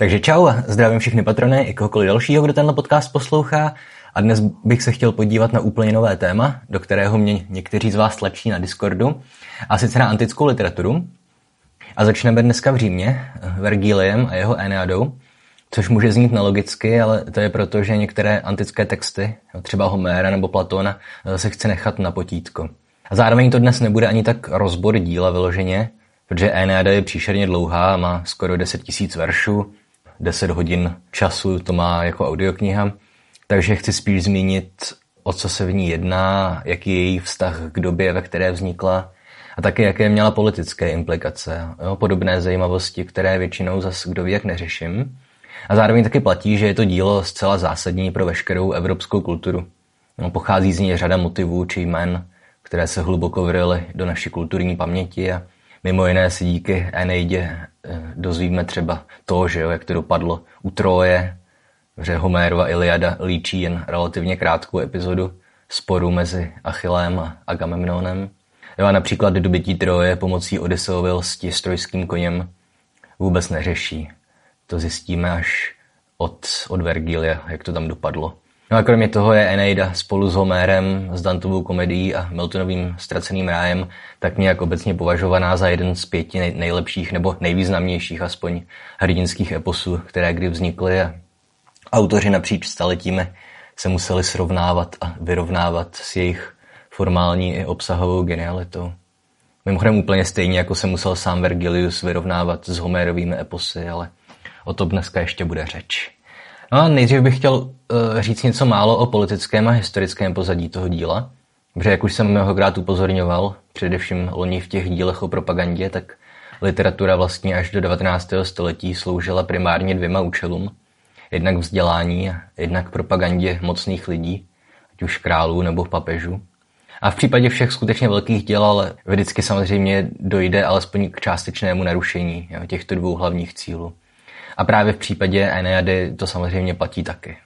Takže čau, zdravím všechny patrony i kohokoliv dalšího, kdo tenhle podcast poslouchá. A dnes bych se chtěl podívat na úplně nové téma, do kterého mě někteří z vás tlačí na Discordu, a sice na antickou literaturu. A začneme dneska v Římě, Vergiliem a jeho Eneadou, což může znít nelogicky, ale to je proto, že některé antické texty, třeba Homéra nebo Platona, se chce nechat na potítko. A zároveň to dnes nebude ani tak rozbor díla vyloženě, protože Eneada je příšerně dlouhá, má skoro 10 000 veršů, 10 hodin času to má jako audiokniha, takže chci spíš zmínit, o co se v ní jedná, jaký je její vztah k době, ve které vznikla a také jaké měla politické implikace. Jo, podobné zajímavosti, které většinou zas kdo ví, jak neřeším. A zároveň taky platí, že je to dílo zcela zásadní pro veškerou evropskou kulturu. No, pochází z ní řada motivů či jmen, které se hluboko vryly do naší kulturní paměti a Mimo jiné si díky Eneidě eh, dozvíme třeba to, že jo, jak to dopadlo u Troje, že Homérova Iliada líčí jen relativně krátkou epizodu sporu mezi Achillem a Agamemnonem. Jo a například dobytí Troje pomocí Odysseovy lsti s trojským koněm vůbec neřeší. To zjistíme až od, od Vergilia, jak to tam dopadlo. No a kromě toho je Eneida spolu s Homérem, s Dantovou komedií a Miltonovým Ztraceným rájem tak nějak obecně považovaná za jeden z pěti nej- nejlepších nebo nejvýznamnějších aspoň hrdinských eposů, které kdy vznikly a autoři napříč staletími se museli srovnávat a vyrovnávat s jejich formální i obsahovou genialitou. Mimochodem úplně stejně, jako se musel sám Vergilius vyrovnávat s Homérovými eposy, ale o tom dneska ještě bude řeč. No a nejdřív bych chtěl uh, říct něco málo o politickém a historickém pozadí toho díla, protože jak už jsem mnohokrát upozorňoval, především loni v těch dílech o propagandě, tak literatura vlastně až do 19. století sloužila primárně dvěma účelům. Jednak vzdělání a jednak propagandě mocných lidí, ať už králů nebo papežů. A v případě všech skutečně velkých děl ale vždycky samozřejmě dojde alespoň k částečnému narušení jo, těchto dvou hlavních cílů. A právě v případě Eneady to samozřejmě platí taky.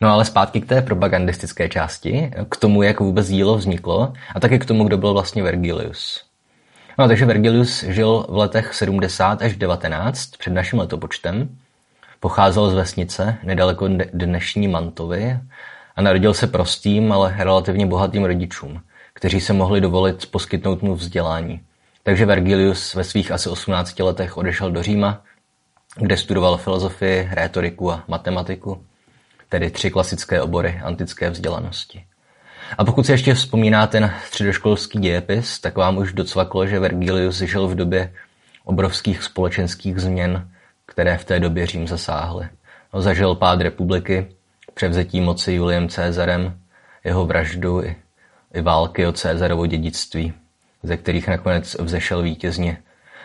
No ale zpátky k té propagandistické části, k tomu, jak vůbec dílo vzniklo a taky k tomu, kdo byl vlastně Vergilius. No, takže Vergilius žil v letech 70 až 19 před naším letopočtem. Pocházel z vesnice nedaleko dnešní Mantovy a narodil se prostým, ale relativně bohatým rodičům, kteří se mohli dovolit poskytnout mu vzdělání. Takže Vergilius ve svých asi 18 letech odešel do Říma, kde studoval filozofii, rétoriku a matematiku, tedy tři klasické obory antické vzdělanosti. A pokud si ještě vzpomínáte na středoškolský dějepis, tak vám už docvaklo, že Vergilius žil v době obrovských společenských změn, které v té době Řím zasáhly. No, zažil pád republiky, převzetí moci Juliem Cezarem, jeho vraždu i, i války o Cezarovo dědictví, ze kterých nakonec vzešel vítězně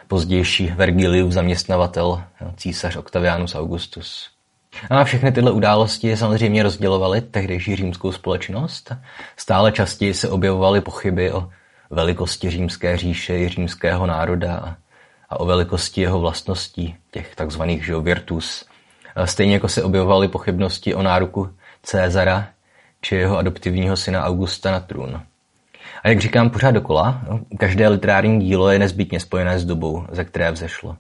pozdější Vergiliův zaměstnavatel, císař Octavianus Augustus. A všechny tyhle události samozřejmě rozdělovaly tehdejší římskou společnost. Stále častěji se objevovaly pochyby o velikosti římské říše i římského národa a o velikosti jeho vlastností, těch takzvaných virtus. Stejně jako se objevovaly pochybnosti o náruku Cézara či jeho adoptivního syna Augusta na trůn. A jak říkám pořád dokola, každé literární dílo je nezbytně spojené s dobou, ze které vzešlo.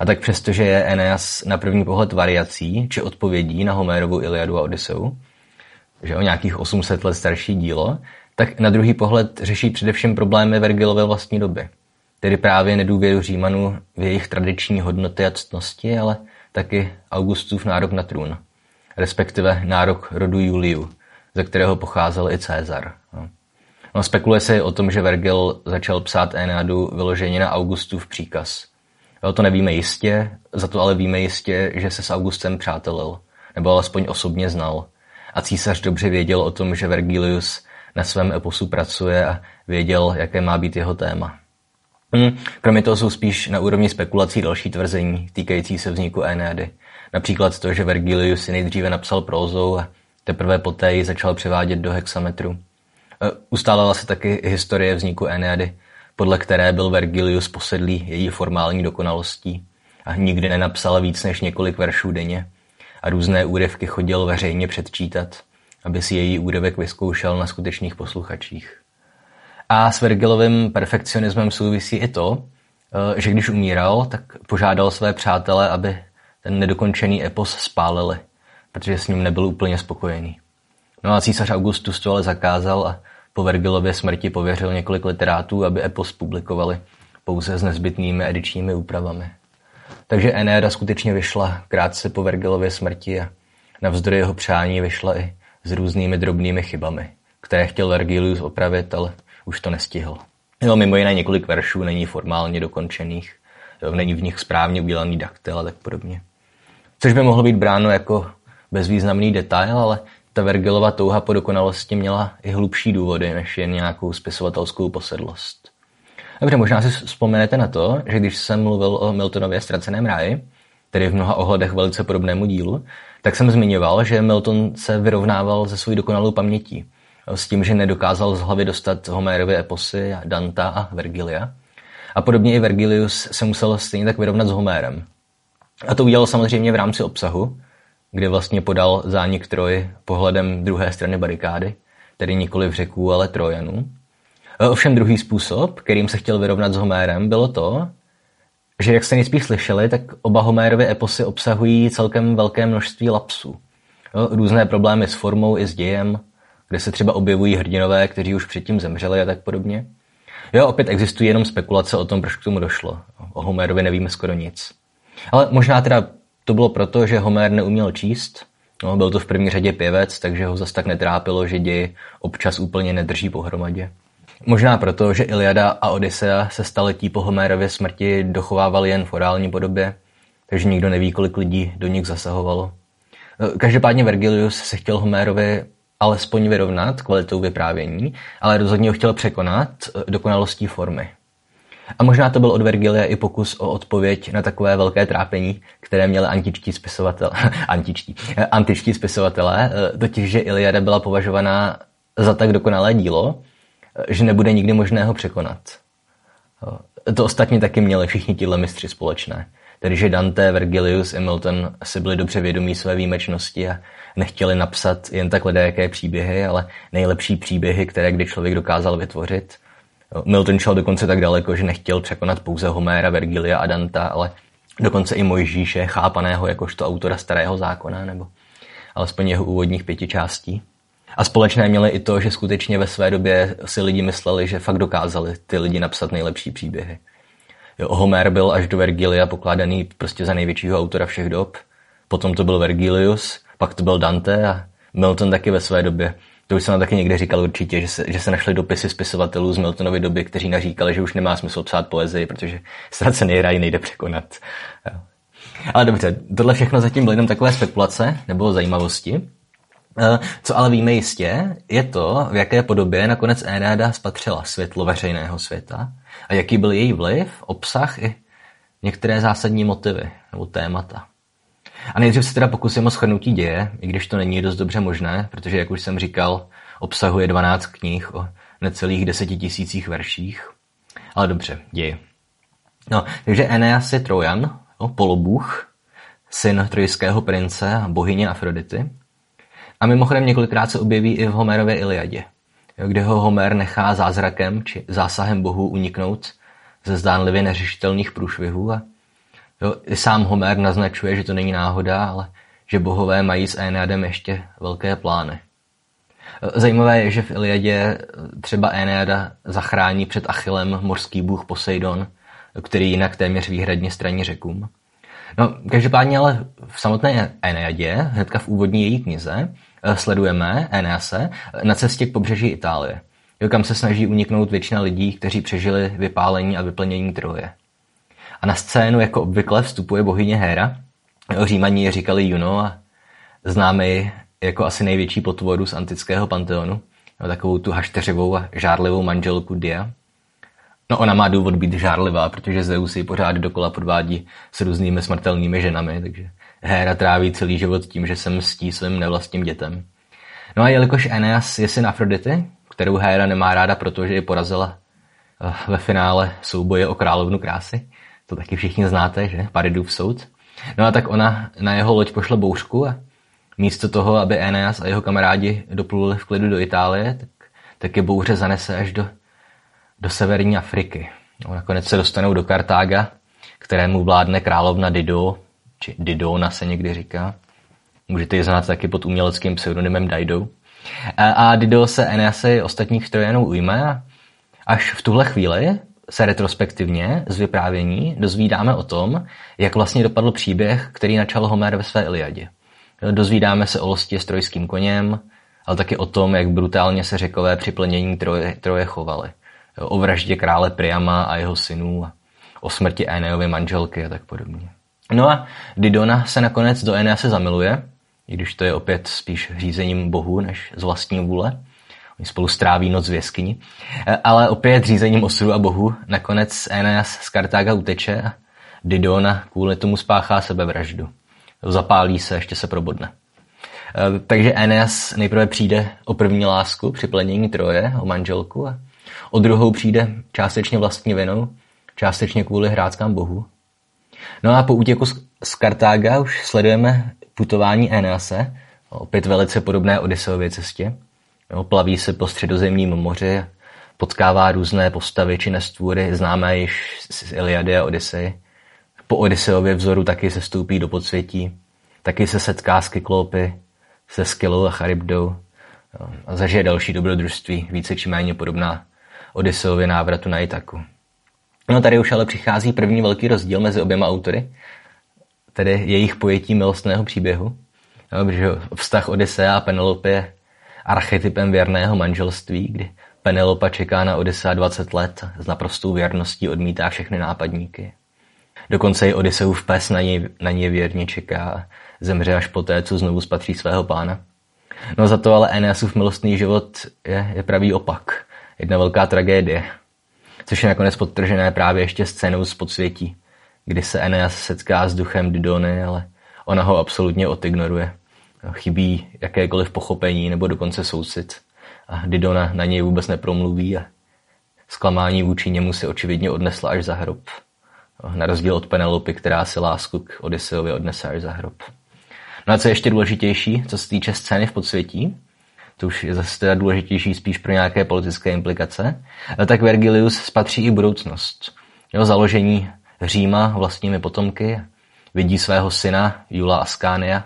A tak přestože je Eneas na první pohled variací či odpovědí na Homérovu Iliadu a Odysseu, že o nějakých 800 let starší dílo, tak na druhý pohled řeší především problémy Vergilové vlastní doby. Tedy právě nedůvěru Římanů v jejich tradiční hodnoty a ctnosti, ale taky Augustův nárok na trůn, respektive nárok rodu Juliu, ze kterého pocházel i Cezar. No. No, spekuluje se o tom, že Vergil začal psát Eneadu vyloženě na Augustův příkaz. Jo, to nevíme jistě, za to ale víme jistě, že se s Augustem přátelil, nebo alespoň osobně znal. A císař dobře věděl o tom, že Vergilius na svém eposu pracuje a věděl, jaké má být jeho téma. Hmm, kromě toho jsou spíš na úrovni spekulací další tvrzení týkající se vzniku Eneady. Například to, že Vergilius si nejdříve napsal prózou a teprve poté ji začal převádět do hexametru. Eh, ustálela se taky historie vzniku Eneady, podle které byl Vergilius posedlý její formální dokonalostí a nikdy nenapsal víc než několik veršů denně a různé úryvky chodil veřejně předčítat, aby si její úryvek vyzkoušel na skutečných posluchačích. A s Vergilovým perfekcionismem souvisí i to, eh, že když umíral, tak požádal své přátele, aby ten nedokončený epos spálili, protože s ním nebyl úplně spokojený. No a císař Augustus to ale zakázal a po Vergilově smrti pověřil několik literátů, aby epos publikovali pouze s nezbytnými edičními úpravami. Takže Enéada skutečně vyšla krátce po Vergilově smrti a navzdory jeho přání vyšla i s různými drobnými chybami, které chtěl Vergilius opravit, ale už to nestihl. Jo, mimo jiné několik veršů není formálně dokončených, jo, není v nich správně udělaný daktyl a tak podobně. Což by mohlo být bráno jako bezvýznamný detail, ale ta Vergilova touha po dokonalosti měla i hlubší důvody, než jen nějakou spisovatelskou posedlost. Dobře, možná si vzpomenete na to, že když jsem mluvil o Miltonově ztraceném ráji, tedy v mnoha ohledech velice podobnému dílu, tak jsem zmiňoval, že Milton se vyrovnával ze svou dokonalou pamětí, s tím, že nedokázal z hlavy dostat Homérovy eposy, Danta a Vergilia. A podobně i Vergilius se musel stejně tak vyrovnat s Homérem. A to udělal samozřejmě v rámci obsahu, kde vlastně podal zánik Troji pohledem druhé strany barikády, tedy nikoli v řeků, ale Trojanů. Ovšem druhý způsob, kterým se chtěl vyrovnat s Homérem, bylo to, že jak jste nejspíš slyšeli, tak oba Homérovy eposy obsahují celkem velké množství lapsů. Různé problémy s formou i s dějem, kde se třeba objevují hrdinové, kteří už předtím zemřeli a tak podobně. Jo, opět existují jenom spekulace o tom, proč k tomu došlo. O Homérovi nevíme skoro nic. Ale možná teda to bylo proto, že Homér neuměl číst, no, byl to v první řadě pěvec, takže ho zas tak netrápilo, že ději občas úplně nedrží pohromadě. Možná proto, že Iliada a Odyssea se staletí po Homérově smrti dochovávaly jen v orální podobě, takže nikdo neví, kolik lidí do nich zasahovalo. Každopádně Vergilius se chtěl Homérovi alespoň vyrovnat kvalitou vyprávění, ale rozhodně ho chtěl překonat dokonalostí formy. A možná to byl od Vergilia i pokus o odpověď na takové velké trápení, které měli antičtí spisovatelé, antičtí, antičtí spisovatelé, totiž, že Iliada byla považovaná za tak dokonalé dílo, že nebude nikdy možné ho překonat. To ostatně taky měli všichni tihle mistři společné. Tedy, že Dante, Vergilius i Milton si byli dobře vědomí své výjimečnosti a nechtěli napsat jen tak jaké příběhy, ale nejlepší příběhy, které kdy člověk dokázal vytvořit. Milton šel dokonce tak daleko, že nechtěl překonat pouze Homéra, Vergilia a Danta, ale dokonce i Mojžíše, chápaného jakožto autora starého zákona, nebo alespoň jeho úvodních pěti částí. A společné měli i to, že skutečně ve své době si lidi mysleli, že fakt dokázali ty lidi napsat nejlepší příběhy. Jo, Homer byl až do Vergilia pokládaný prostě za největšího autora všech dob. Potom to byl Vergilius, pak to byl Dante a Milton taky ve své době. To už jsem taky někde říkal určitě, že se, že se našly dopisy spisovatelů z Miltonovy doby, kteří naříkali, že už nemá smysl psát poezii, protože ztracený ráj nejde překonat. Jo. Ale dobře, tohle všechno zatím byly jenom takové spekulace nebo zajímavosti. Eh, co ale víme jistě, je to, v jaké podobě nakonec Enéada spatřila světlo veřejného světa a jaký byl její vliv, obsah i některé zásadní motivy nebo témata. A nejdřív se teda pokusím o shrnutí děje, i když to není dost dobře možné, protože, jak už jsem říkal, obsahuje 12 knih o necelých deseti tisících verších. Ale dobře, děje. No, takže Eneas je Trojan, no, polobůh, syn trojského prince a bohyně Afrodity, a mimochodem několikrát se objeví i v Homerově Iliadě, kde ho Homer nechá zázrakem či zásahem bohů uniknout ze zdánlivě neřešitelných průšvihů a jo, i sám Homer naznačuje, že to není náhoda, ale že bohové mají s Aeneadem ještě velké plány. Zajímavé je, že v Iliadě třeba Aeneada zachrání před Achillem morský bůh Poseidon, který jinak téměř výhradně straní řekům. No, každopádně ale v samotné Eneadě, hnedka v úvodní její knize, sledujeme Enease na cestě k pobřeží Itálie, kam se snaží uniknout většina lidí, kteří přežili vypálení a vyplnění Troje. A na scénu jako obvykle vstupuje bohyně Héra, Římaní ji říkali Juno a známe ji jako asi největší potvoru z antického panteonu, takovou tu hašteřivou a žárlivou manželku Dia. No ona má důvod být žárlivá, protože Zeus ji pořád dokola podvádí s různými smrtelnými ženami, takže Héra tráví celý život tím, že se mstí svým nevlastním dětem. No a jelikož Eneas je syn Afrodity, kterou Héra nemá ráda, protože ji porazila eh, ve finále souboje o královnu krásy, to taky všichni znáte, že? Paridův soud. No a tak ona na jeho loď pošle bouřku a místo toho, aby Eneas a jeho kamarádi dopluli v klidu do Itálie, tak, tak je bouře zanese až do do severní Afriky. No, nakonec se dostanou do Kartága, kterému vládne královna Dido, či Didona se někdy říká. Můžete ji znát taky pod uměleckým pseudonymem Dido. A Dido se Eneasy ostatních Trojanů ujme a až v tuhle chvíli se retrospektivně z vyprávění dozvídáme o tom, jak vlastně dopadl příběh, který načal Homer ve své Iliadě. Dozvídáme se o losti s trojským koněm, ale taky o tom, jak brutálně se řekové při plnění troje, troje chovali. O vraždě krále Priama a jeho synů, o smrti Eneovy manželky a tak podobně. No a Didona se nakonec do Enease zamiluje, i když to je opět spíš řízením bohu než z vlastní vůle. Oni spolu stráví noc v jeskyni. Ale opět řízením osudu a bohu nakonec Eneas z Kartága uteče a Didona kvůli tomu spáchá sebevraždu. Zapálí se, ještě se probodne. Eh, takže Eneas nejprve přijde o první lásku při plenění Troje, o manželku a o druhou přijde částečně vlastní vinou, částečně kvůli hráckám bohu. No a po útěku z Kartága už sledujeme putování Enease, opět velice podobné Odysseově cestě. Plaví se po středozemním moři, potkává různé postavy či nestvůry, známé již z Iliady a Odyssey. Po Odysseově vzoru taky se stoupí do podsvětí, taky se setká s Kyklopy, se Skylou a Charybdou a zažije další dobrodružství, více či méně podobná Odysseově návratu na Itaku. No tady už ale přichází první velký rozdíl mezi oběma autory, tedy jejich pojetí milostného příběhu, protože vztah Odysea a Penelopy je archetypem věrného manželství, kdy Penelopa čeká na Odysea 20 let, s naprostou věrností odmítá všechny nápadníky. Dokonce i Odysseův pes na něj, na něj věrně čeká a zemře až poté, co znovu spatří svého pána. No za to ale Eneasův milostný život je, je pravý opak. Jedna velká tragédie. Což je nakonec podtržené právě ještě scénou z podsvětí, kdy se Eneas setká s duchem Didony, ale ona ho absolutně odignoruje. Chybí jakékoliv pochopení nebo dokonce soucit. A Didona na něj vůbec nepromluví a zklamání vůči němu si očividně odnesla až za hrob. Na rozdíl od Penelopy, která si lásku k Odysseovi odnese až za hrob. No a co je ještě důležitější, co se týče scény v podsvětí, to už je zase teda důležitější spíš pro nějaké politické implikace, tak Vergilius spatří i budoucnost. Jeho založení Říma vlastními potomky vidí svého syna Jula Ascania,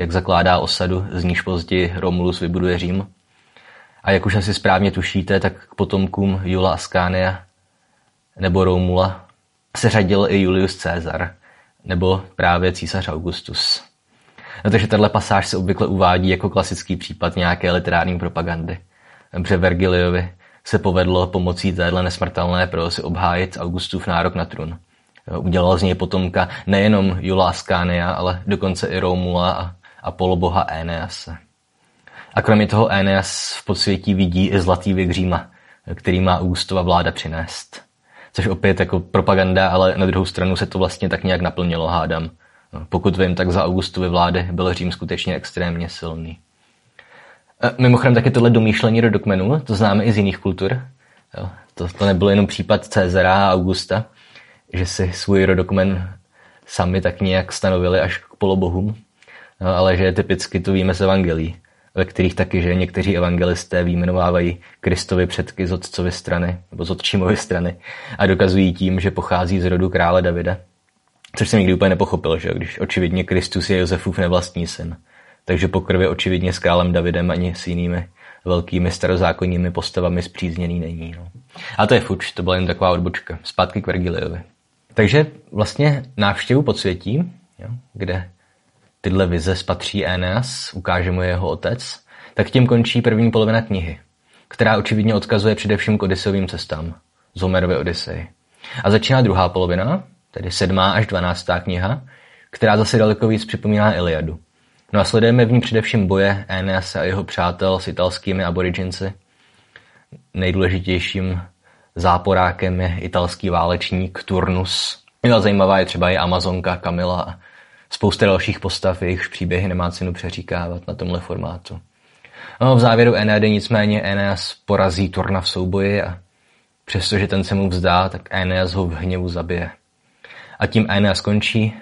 jak zakládá osadu, z níž později Romulus vybuduje Řím. A jak už asi správně tušíte, tak k potomkům Jula Ascania nebo Romula se řadil i Julius Caesar, nebo právě císař Augustus. No, takže tahle pasáž se obvykle uvádí jako klasický případ nějaké literární propagandy. Protože Vergiliovi se povedlo pomocí téhle nesmrtelné prosy obhájit Augustův nárok na trůn. Udělal z něj potomka nejenom Jula ale dokonce i Romula a, a poloboha Enease. A kromě toho Eneas v podsvětí vidí i zlatý věk Říma, který má Augustova vláda přinést. Což opět jako propaganda, ale na druhou stranu se to vlastně tak nějak naplnilo, hádam. No, pokud vím, tak za Augustovy vlády byl Řím skutečně extrémně silný. E, mimochodem taky tohle domýšlení rodokmenů, to známe i z jiných kultur. To, to nebyl jenom případ Cezara a Augusta, že si svůj rodokmen sami tak nějak stanovili až k polobohům, no, ale že typicky to víme z evangelií, ve kterých taky, že někteří evangelisté výjmenovávají Kristovi předky z otcovy strany, nebo z otčímovy strany a dokazují tím, že pochází z rodu krále Davida. Což jsem nikdy úplně nepochopil, že když očividně Kristus je Josefův nevlastní syn. Takže po krvi očividně s králem Davidem ani s jinými velkými starozákonními postavami zpřízněný není. No. A to je fuč, to byla jen taková odbočka. Zpátky k Vergiliovi. Takže vlastně návštěvu podsvětí, jo, kde tyhle vize spatří Eneas, ukáže mu jeho otec, tak tím končí první polovina knihy, která očividně odkazuje především k Odysseovým cestám, z Homerovy Odyssey. A začíná druhá polovina, tedy sedmá až dvanáctá kniha, která zase daleko víc připomíná Iliadu. No a sledujeme v ní především boje Eneasa a jeho přátel s italskými aboriginci. Nejdůležitějším záporákem je italský válečník Turnus. No zajímavá je třeba i Amazonka Kamila spousta dalších postav, jejichž příběhy nemá cenu přeříkávat na tomhle formátu. No, v závěru Eneady nicméně Eneas porazí Turna v souboji a přestože ten se mu vzdá, tak Eneas ho v hněvu zabije. A tím Aeneas skončí,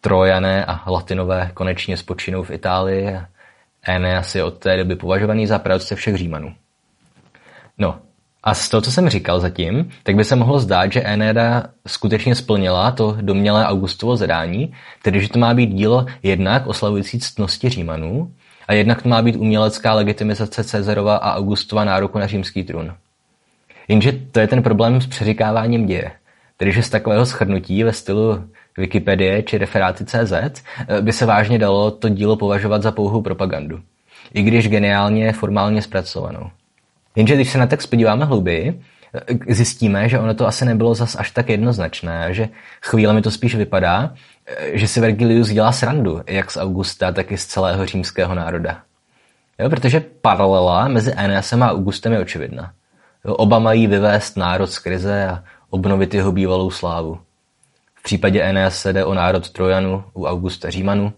Trojané a Latinové konečně spočinou v Itálii a Aeneas je od té doby považovaný za pravce všech Římanů. No, A z toho, co jsem říkal zatím, tak by se mohlo zdát, že Enéda skutečně splnila to domělé Augustovo zadání, tedy že to má být dílo jednak oslavující ctnosti Římanů a jednak to má být umělecká legitimizace Cezarova a Augustova nároku na římský trůn. Jenže to je ten problém s přeříkáváním děje. Tedy, že z takového schrnutí ve stylu Wikipedie či referáty CZ by se vážně dalo to dílo považovat za pouhou propagandu. I když geniálně formálně zpracovanou. Jenže když se na text podíváme hlouběji, zjistíme, že ono to asi nebylo zas až tak jednoznačné, že chvílemi to spíš vypadá, že si Vergilius dělá srandu, jak z Augusta, tak i z celého římského národa. Jo, protože paralela mezi Eneasem a Augustem je očividná. Jo, oba mají vyvést národ z krize a obnovit jeho bývalou slávu. V případě Eneas se jde o národ Trojanu, u Augusta Římanu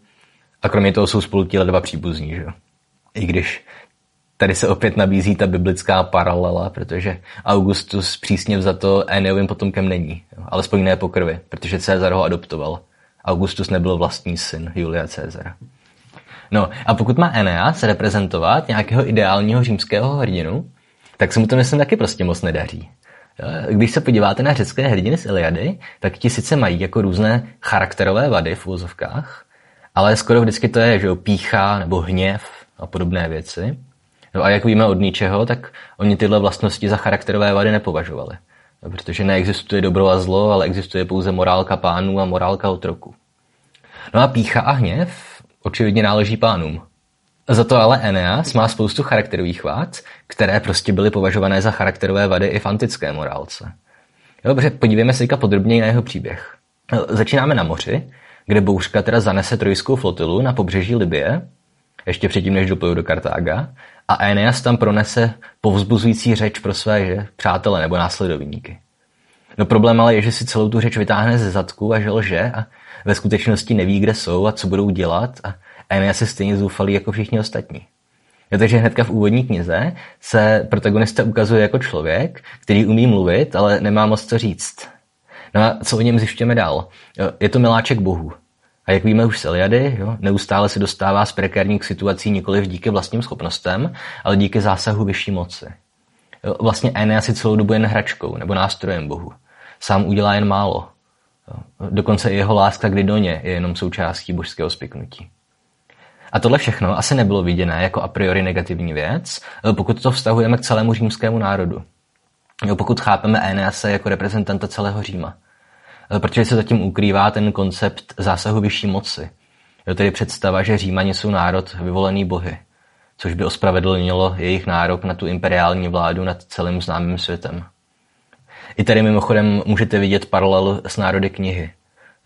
a kromě toho jsou spolu ti dva příbuzní. Že? I když tady se opět nabízí ta biblická paralela, protože Augustus přísně vzato Eneovým potomkem není, alespoň ne po krvi, protože Cezar ho adoptoval. Augustus nebyl vlastní syn Julia Cezara. No a pokud má Eneas reprezentovat nějakého ideálního římského hrdinu, tak se mu to myslím taky prostě moc nedaří. Když se podíváte na řecké hrdiny z Iliady, tak ti sice mají jako různé charakterové vady v úzovkách, ale skoro vždycky to je, že jo, pícha nebo hněv a podobné věci. No a jak víme od ničeho, tak oni tyhle vlastnosti za charakterové vady nepovažovali. No, protože neexistuje dobro a zlo, ale existuje pouze morálka pánů a morálka otroku. No a pícha a hněv očividně náleží pánům. Za to ale Eneas má spoustu charakterových vád, které prostě byly považované za charakterové vady i v antické morálce. Dobře, podívejme se podrobněji na jeho příběh. Začínáme na moři, kde bouřka teda zanese trojskou flotilu na pobřeží Libie, ještě předtím, než doplujou do Kartága, a Eneas tam pronese povzbuzující řeč pro své že, přátele nebo následovníky. No problém ale je, že si celou tu řeč vytáhne ze zadku a že lže a ve skutečnosti neví, kde jsou a co budou dělat a Eneas je stejně zoufalý jako všichni ostatní. Jo, takže hnedka v úvodní knize se protagonista ukazuje jako člověk, který umí mluvit, ale nemá moc co říct. No a co o něm zjišťujeme dál? Je to miláček bohu. A jak víme už z Eliady, jo, neustále se dostává z prekárních situací nikoliv díky vlastním schopnostem, ale díky zásahu vyšší moci. Jo, vlastně Eneas si celou dobu jen hračkou nebo nástrojem bohu. Sám udělá jen málo. Jo, dokonce i jeho láska k Didoně je jenom součástí božského spiknutí. A tohle všechno asi nebylo viděné jako a priori negativní věc, pokud to vztahujeme k celému římskému národu. Jo, pokud chápeme Enease jako reprezentanta celého Říma. Protože se zatím ukrývá ten koncept zásahu vyšší moci. Jo, tedy představa, že Římani jsou národ vyvolený bohy, což by ospravedlnilo jejich nárok na tu imperiální vládu nad celým známým světem. I tady mimochodem můžete vidět paralelu s národy knihy,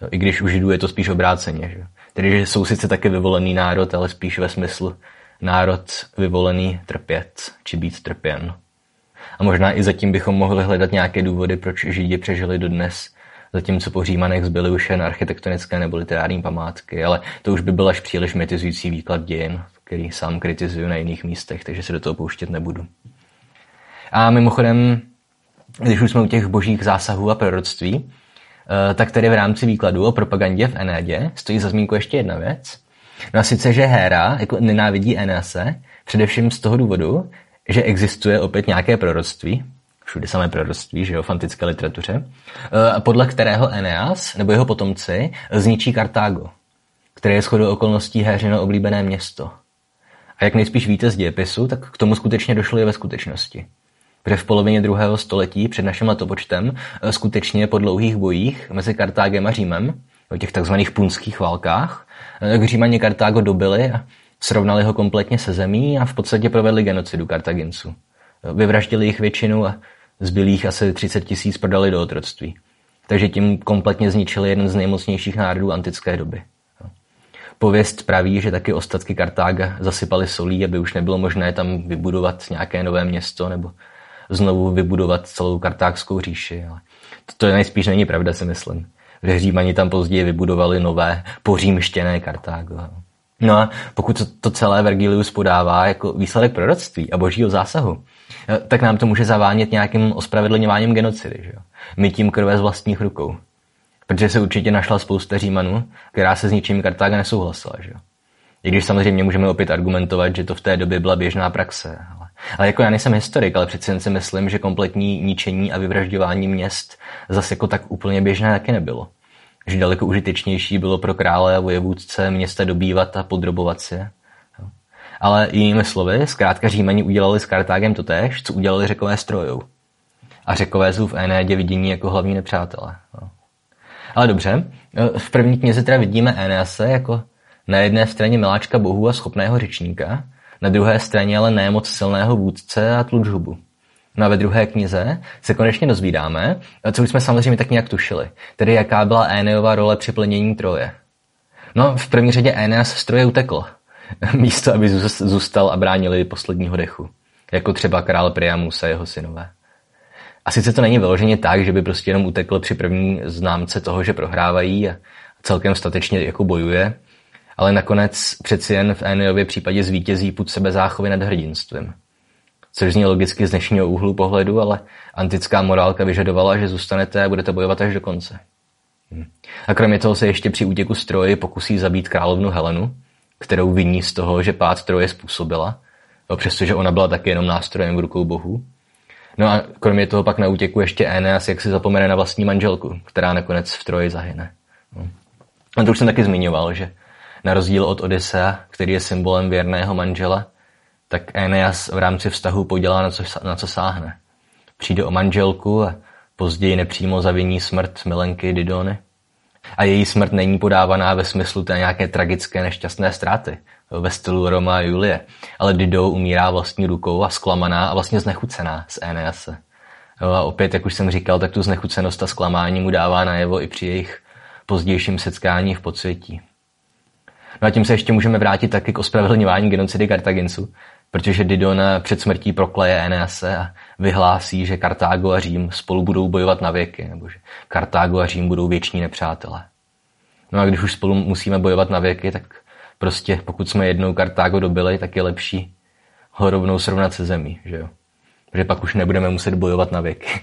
jo, i když u Židů je to spíš obráceně. Že? Tedy, že jsou sice taky vyvolený národ, ale spíš ve smyslu národ vyvolený trpět, či být trpěn. A možná i zatím bychom mohli hledat nějaké důvody, proč Židi přežili dodnes, zatímco po Římanech zbyly už jen architektonické nebo literární památky, ale to už by byl až příliš metizující výklad dějin, který sám kritizuju na jiných místech, takže se do toho pouštět nebudu. A mimochodem, když už jsme u těch božích zásahů a proroctví, Eh, tak tedy v rámci výkladu o propagandě v Enédě stojí za zmínku ještě jedna věc. No a sice, že Héra jako nenávidí Enéase, především z toho důvodu, že existuje opět nějaké proroctví, všude samé proroctví, že jo, v antické literatuře, eh, podle kterého Eneas nebo jeho potomci zničí Kartágo, které je shodou okolností Héřino oblíbené město. A jak nejspíš víte z dějepisu, tak k tomu skutečně došlo i ve skutečnosti. Protože v polovině druhého století před naším letopočtem eh, skutečně po dlouhých bojích mezi Kartágem a Římem, o těch takzvaných punských válkách, eh, k Římani Kartágo dobili a srovnali ho kompletně se zemí a v podstatě provedli genocidu Kartaginců. Vyvraždili jich většinu a zbylých asi 30 tisíc prodali do otroctví. Takže tím kompletně zničili jeden z nejmocnějších národů antické doby. Pověst praví, že taky ostatky Kartága zasypali solí, aby už nebylo možné tam vybudovat nějaké nové město nebo znovu vybudovat celou kartákskou říši. Ale to, nejspíš není pravda, si myslím. Že Římani tam později vybudovali nové pořímštěné Kartágo. No a pokud to, celé Vergilius podává jako výsledek proroctví a božího zásahu, eh, tak nám to může zavánět nějakým ospravedlňováním genocidy. Že? My tím krve z vlastních rukou. Protože se určitě našla spousta Římanů, která se s ničím Kartága nesouhlasila. Že? I když samozřejmě můžeme opět argumentovat, že to v té době byla běžná praxe. Ale Ale jako já nejsem historik, ale přeci jen si myslím, že kompletní ničení a vyvražďování měst zase jako tak úplně běžné taky nebylo. Že daleko užitečnější bylo pro krále a vojevůdce města dobývat a podrobovat si. Ale jinými slovy, zkrátka Římani udělali s Kartágem totéž, co udělali řekové strojou. A řekové jsou v Enédě vidění jako hlavní nepřátelé. Ale dobře, v první knize teda vidíme Enease jako na jedné straně miláčka bohů a schopného řečníka, na druhé straně ale nemoc silného vůdce a tlučhubu. No a ve druhé knize se konečně dozvídáme, co už jsme samozřejmě tak nějak tušili, tedy jaká byla Éneova role při plnění Troje. No, v první řadě Éneas z Troje utekl, místo aby zůstal a bránili posledního dechu, jako třeba král Priamus a jeho synové. A sice to není vyloženě tak, že by prostě jenom utekl při první známce toho, že prohrávají a celkem statečně jako bojuje, ale nakonec přeci jen v Éneově případě zvítězí put sebezáchovy nad hrdinstvím. Což zní logicky z dnešního úhlu pohledu, ale antická morálka vyžadovala, že zůstanete a budete bojovat až do konce. Hm. A kromě toho se ještě při útěku z Troji pokusí zabít královnu Helenu, kterou viní z toho, že pád Troje způsobila, přestože ona byla taky jenom nástrojem v rukou bohu. No a kromě toho pak na útěku ještě Eneas jak si zapomene na vlastní manželku, která nakonec v Troji zahyne. No. A to už jsem taky zmiňoval, že na rozdíl od Odysea, který je symbolem věrného manžela, tak Eneas v rámci vztahu podělá na co, na co sáhne. Přijde o manželku a později nepřímo zaviní smrt milenky Didony. A její smrt není podávaná ve smyslu té nějaké tragické nešťastné ztráty, ve stylu Roma a Julie, ale Dido umírá vlastní rukou a zklamaná a vlastně znechucená z Enease. A opět, jak už jsem říkal, tak tu znechucenost a zklamání mu dává najevo i při jejich pozdějším setkání v podsvětí. No a tím se ještě můžeme vrátit taky k ospravedlňování genocidy Kartaginců, protože Didon před smrtí prokleje Enease a vyhlásí, že Kartágo a Řím spolu budou bojovat na věky, nebo že Kartágo a Řím budou věční nepřátelé. No a když už spolu musíme bojovat na věky, tak prostě pokud jsme jednou Kartágo dobili, tak je lepší ho rovnou srovnat se zemí, že jo? Protože pak už nebudeme muset bojovat na věky.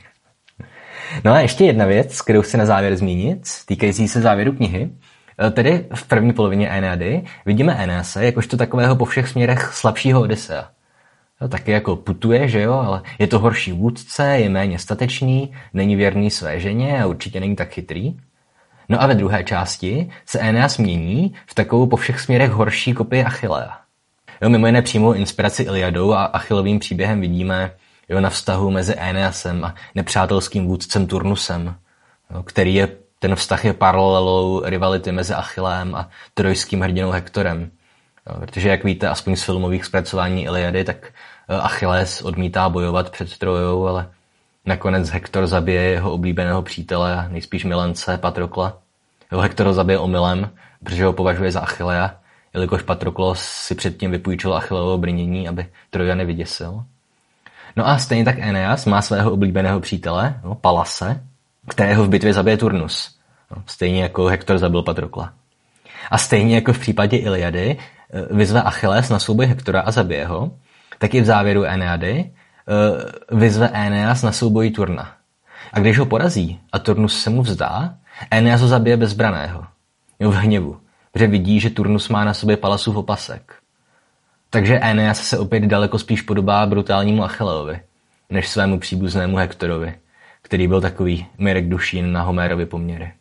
No a ještě jedna věc, kterou chci na závěr zmínit, týkající se závěru knihy, tedy v první polovině Eneady vidíme Enease jakožto takového po všech směrech slabšího Odysea. No, taky jako putuje, že jo, ale je to horší vůdce, je méně statečný, není věrný své ženě a určitě není tak chytrý. No a ve druhé části se Eneas mění v takovou po všech směrech horší kopii Achillea. Jo, mimo jiné přímou inspiraci Iliadou a Achillovým příběhem vidíme jo, na vztahu mezi Eneasem a nepřátelským vůdcem Turnusem, jo, který je ten vztah je paralelou rivality mezi Achillem a trojským hrdinou Hektorem. Protože, jak víte, aspoň z filmových zpracování Iliady, tak e, Achilles odmítá bojovat před Trojou, ale nakonec Hektor zabije jeho oblíbeného přítele nejspíš milence Patrokla. Jo, Hektor ho zabije omylem, protože ho považuje za Achillea, jelikož Patroklos si předtím vypůjčil Achilleovo brnění, aby Troja nevyděsil. No a stejně tak Eneas má svého oblíbeného přítele, no, Palase, kterého v bitvě zabije Turnus. No, stejně jako Hektor zabil Patrokla. A stejně jako v případě Iliady eh, vyzve Achilles na souboj Hektora a zabije ho, tak i v závěru Eneady eh, vyzve Eneas na souboj Turna. A když ho porazí a Turnus se mu vzdá, Eneas ho zabije bezbraného. Jo, v hněvu, protože vidí, že Turnus má na sobě palasův opasek. Takže Eneas se opět daleko spíš podobá brutálnímu Achilleovi, než svému příbuznému Hektorovi který byl takový Mirek Dušín na Homérovy poměry.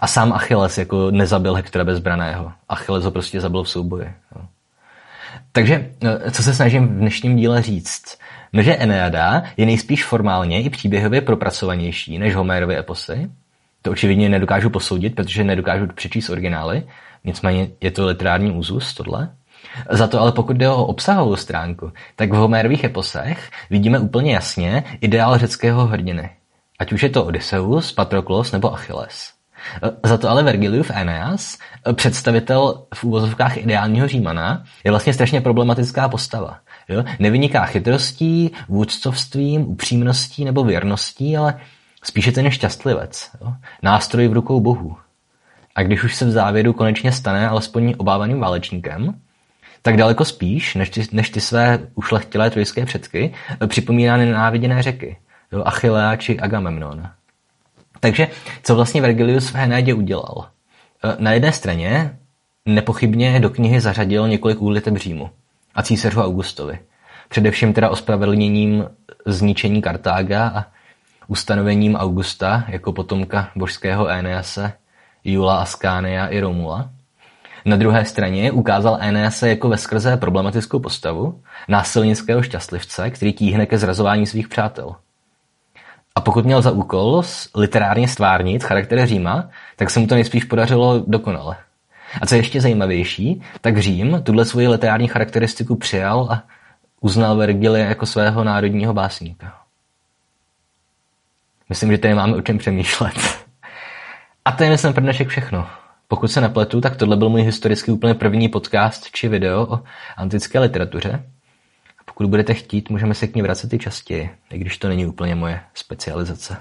A sám Achilles jako nezabil Hektora bezbraného. Achilles ho prostě zabil v souboji. Takže, no, co se snažím v dnešním díle říct? No, že Eneada je nejspíš formálně i příběhově propracovanější než Homérovy eposy. To očividně nedokážu posoudit, protože nedokážu přečíst originály. Nicméně je to literární úzus, tohle. Za to ale pokud jde o obsahovou stránku, tak v Homérových eposech vidíme úplně jasně ideál řeckého hrdiny. Ať už je to Odysseus, Patroklos nebo Achilles. Za to ale Vergiliův Aeneas, představitel v úvozovkách ideálního Římana, je vlastně strašně problematická postava. Jo? Nevyniká chytrostí, vůdcovstvím, upřímností nebo věrností, ale spíše ten šťastlivec. Jo? Nástroj v rukou bohu. A když už se v závěru konečně stane alespoň obávaným válečníkem, tak daleko spíš, než ty, než ty své ušlechtilé trojské předky, připomíná nenáviděné řeky. Jo, Achillea či Agamemnona. Takže co vlastně Vergilius v Henédě udělal? E, na jedné straně nepochybně do knihy zařadil několik úliteb Římu a císařu Augustovi. především teda ospravedlněním zničení Kartága a ustanovením Augusta jako potomka božského Enease, Jula Ascania i Romula. Na druhé straně ukázal Enease jako veskrze problematickou postavu, násilnického šťastlivce, který tíhne ke zrazování svých přátel. A pokud měl za úkol literárně stvárnit charakter Říma, tak se mu to nejspíš podařilo dokonale. A co je ještě zajímavější, tak Řím tuhle svoji literární charakteristiku přijal a uznal Vergilia jako svého národního básníka. Myslím, že tady máme o čem přemýšlet. A to je myslím pro dnešek všechno. Pokud se nepletu, tak tohle byl můj historicky úplně první podcast či video o antické literatuře. A pokud budete chtít, můžeme se k ní vracet i častěji, i když to není úplně moje specializace.